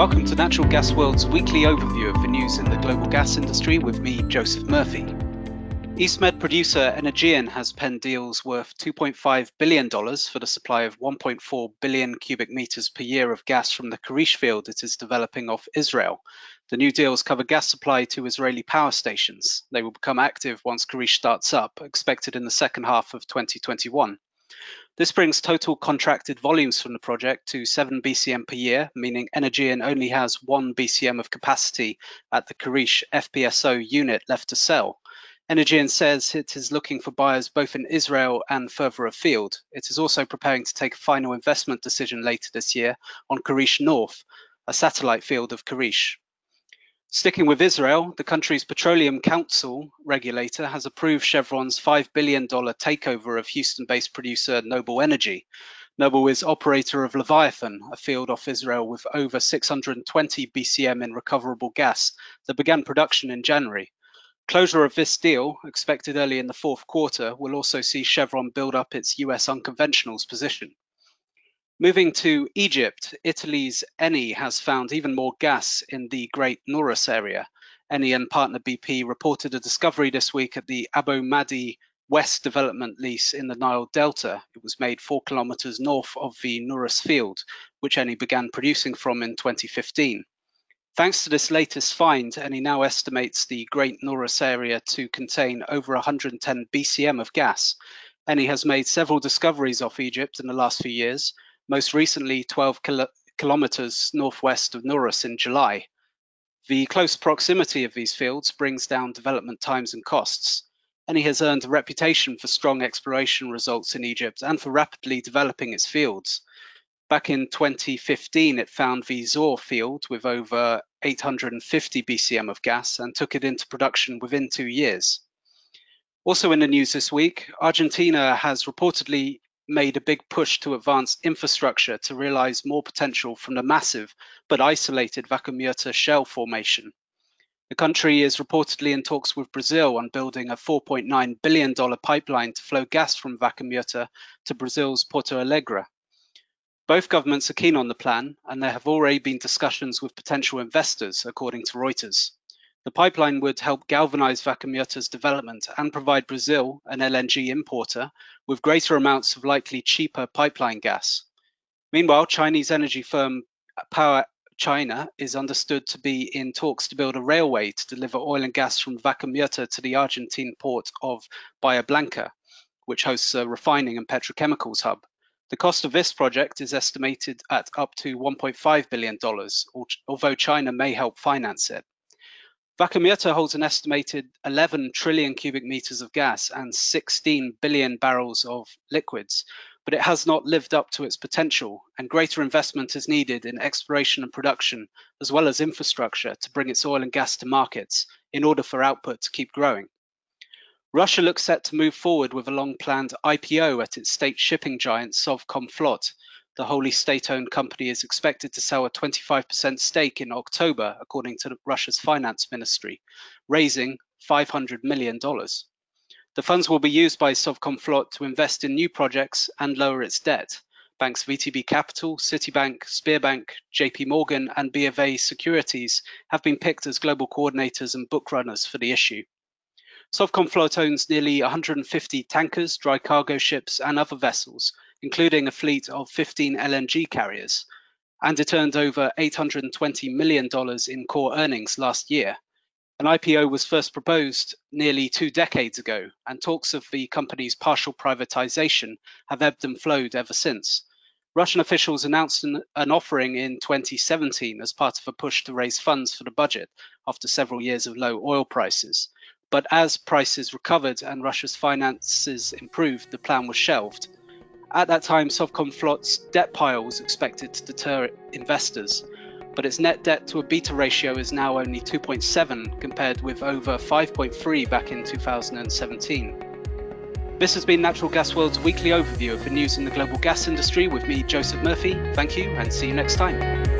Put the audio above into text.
Welcome to Natural Gas World's weekly overview of the news in the global gas industry with me, Joseph Murphy. EastMed producer Energean has penned deals worth $2.5 billion for the supply of 1.4 billion cubic meters per year of gas from the Karish field it is developing off Israel. The new deals cover gas supply to Israeli power stations. They will become active once Karish starts up, expected in the second half of 2021. This brings total contracted volumes from the project to 7 BCM per year, meaning Energean only has 1 BCM of capacity at the Karish FPSO unit left to sell. Energean says it is looking for buyers both in Israel and further afield. It is also preparing to take a final investment decision later this year on Karish North, a satellite field of Karish. Sticking with Israel, the country's Petroleum Council regulator has approved Chevron's $5 billion takeover of Houston based producer Noble Energy. Noble is operator of Leviathan, a field off Israel with over 620 BCM in recoverable gas that began production in January. Closure of this deal, expected early in the fourth quarter, will also see Chevron build up its US unconventionals position. Moving to Egypt, Italy's Eni has found even more gas in the Great Nooros area. Eni and partner BP reported a discovery this week at the Abu Madi West development lease in the Nile Delta. It was made four kilometers north of the Nooros field, which Eni began producing from in 2015. Thanks to this latest find, Eni now estimates the Great Nooros area to contain over 110 BCM of gas. Eni has made several discoveries off Egypt in the last few years, most recently 12 kilo- kilometers northwest of Nooros in July. The close proximity of these fields brings down development times and costs. Eni has earned a reputation for strong exploration results in Egypt and for rapidly developing its fields. Back in 2015, it found the Zohr field with over 850 BCM of gas and took it into production within two years. Also in the news this week, Argentina has reportedly made a big push to advance infrastructure to realize more potential from the massive but isolated Vaca Muerta shale formation. The country is reportedly in talks with Brazil on building a $4.9 billion pipeline to flow gas from Vaca Muerta to Brazil's Porto Alegre. Both governments are keen on the plan, and there have already been discussions with potential investors, according to Reuters. The pipeline would help galvanize Vaca Muerta's development and provide Brazil, an LNG importer, with greater amounts of likely cheaper pipeline gas. Meanwhile, Chinese energy firm Power China is understood to be in talks to build a railway to deliver oil and gas from Vaca Muerta to the Argentine port of Bahia Blanca, which hosts a refining and petrochemicals hub. The cost of this project is estimated at up to $1.5 billion, although China may help finance it. Vaca Muerta holds an estimated 11 trillion cubic meters of gas and 16 billion barrels of liquids, but it has not lived up to its potential, and greater investment is needed in exploration and production, as well as infrastructure to bring its oil and gas to markets in order for output to keep growing. Russia looks set to move forward with a long planned IPO at its state shipping giant Sovcomflot, the wholly state-owned company is expected to sell a 25% stake in October, according to Russia's finance ministry, raising $500 million. The funds will be used by Sovcomflot to invest in new projects and lower its debt. Banks VTB Capital, Citibank, Sberbank, JP Morgan, and BofA Securities have been picked as global coordinators and bookrunners for the issue. Sovcomflot owns nearly 150 tankers, dry cargo ships, and other vessels, including a fleet of 15 LNG carriers, and it earned over $820 million in core earnings last year. An IPO was first proposed nearly two decades ago, and talks of the company's partial privatization have ebbed and flowed ever since. Russian officials announced an, an, offering in 2017 as part of a push to raise funds for the budget after several years of low oil prices. But as prices recovered and Russia's finances improved, the plan was shelved. At that time, Sovcomflot's debt pile was expected to deter investors, but its net debt to EBITDA ratio is now only 2.7 compared with over 5.3 back in 2017. This has been Natural Gas World's weekly overview of the news in the global gas industry with me, Joseph Murphy. Thank you and see you next time.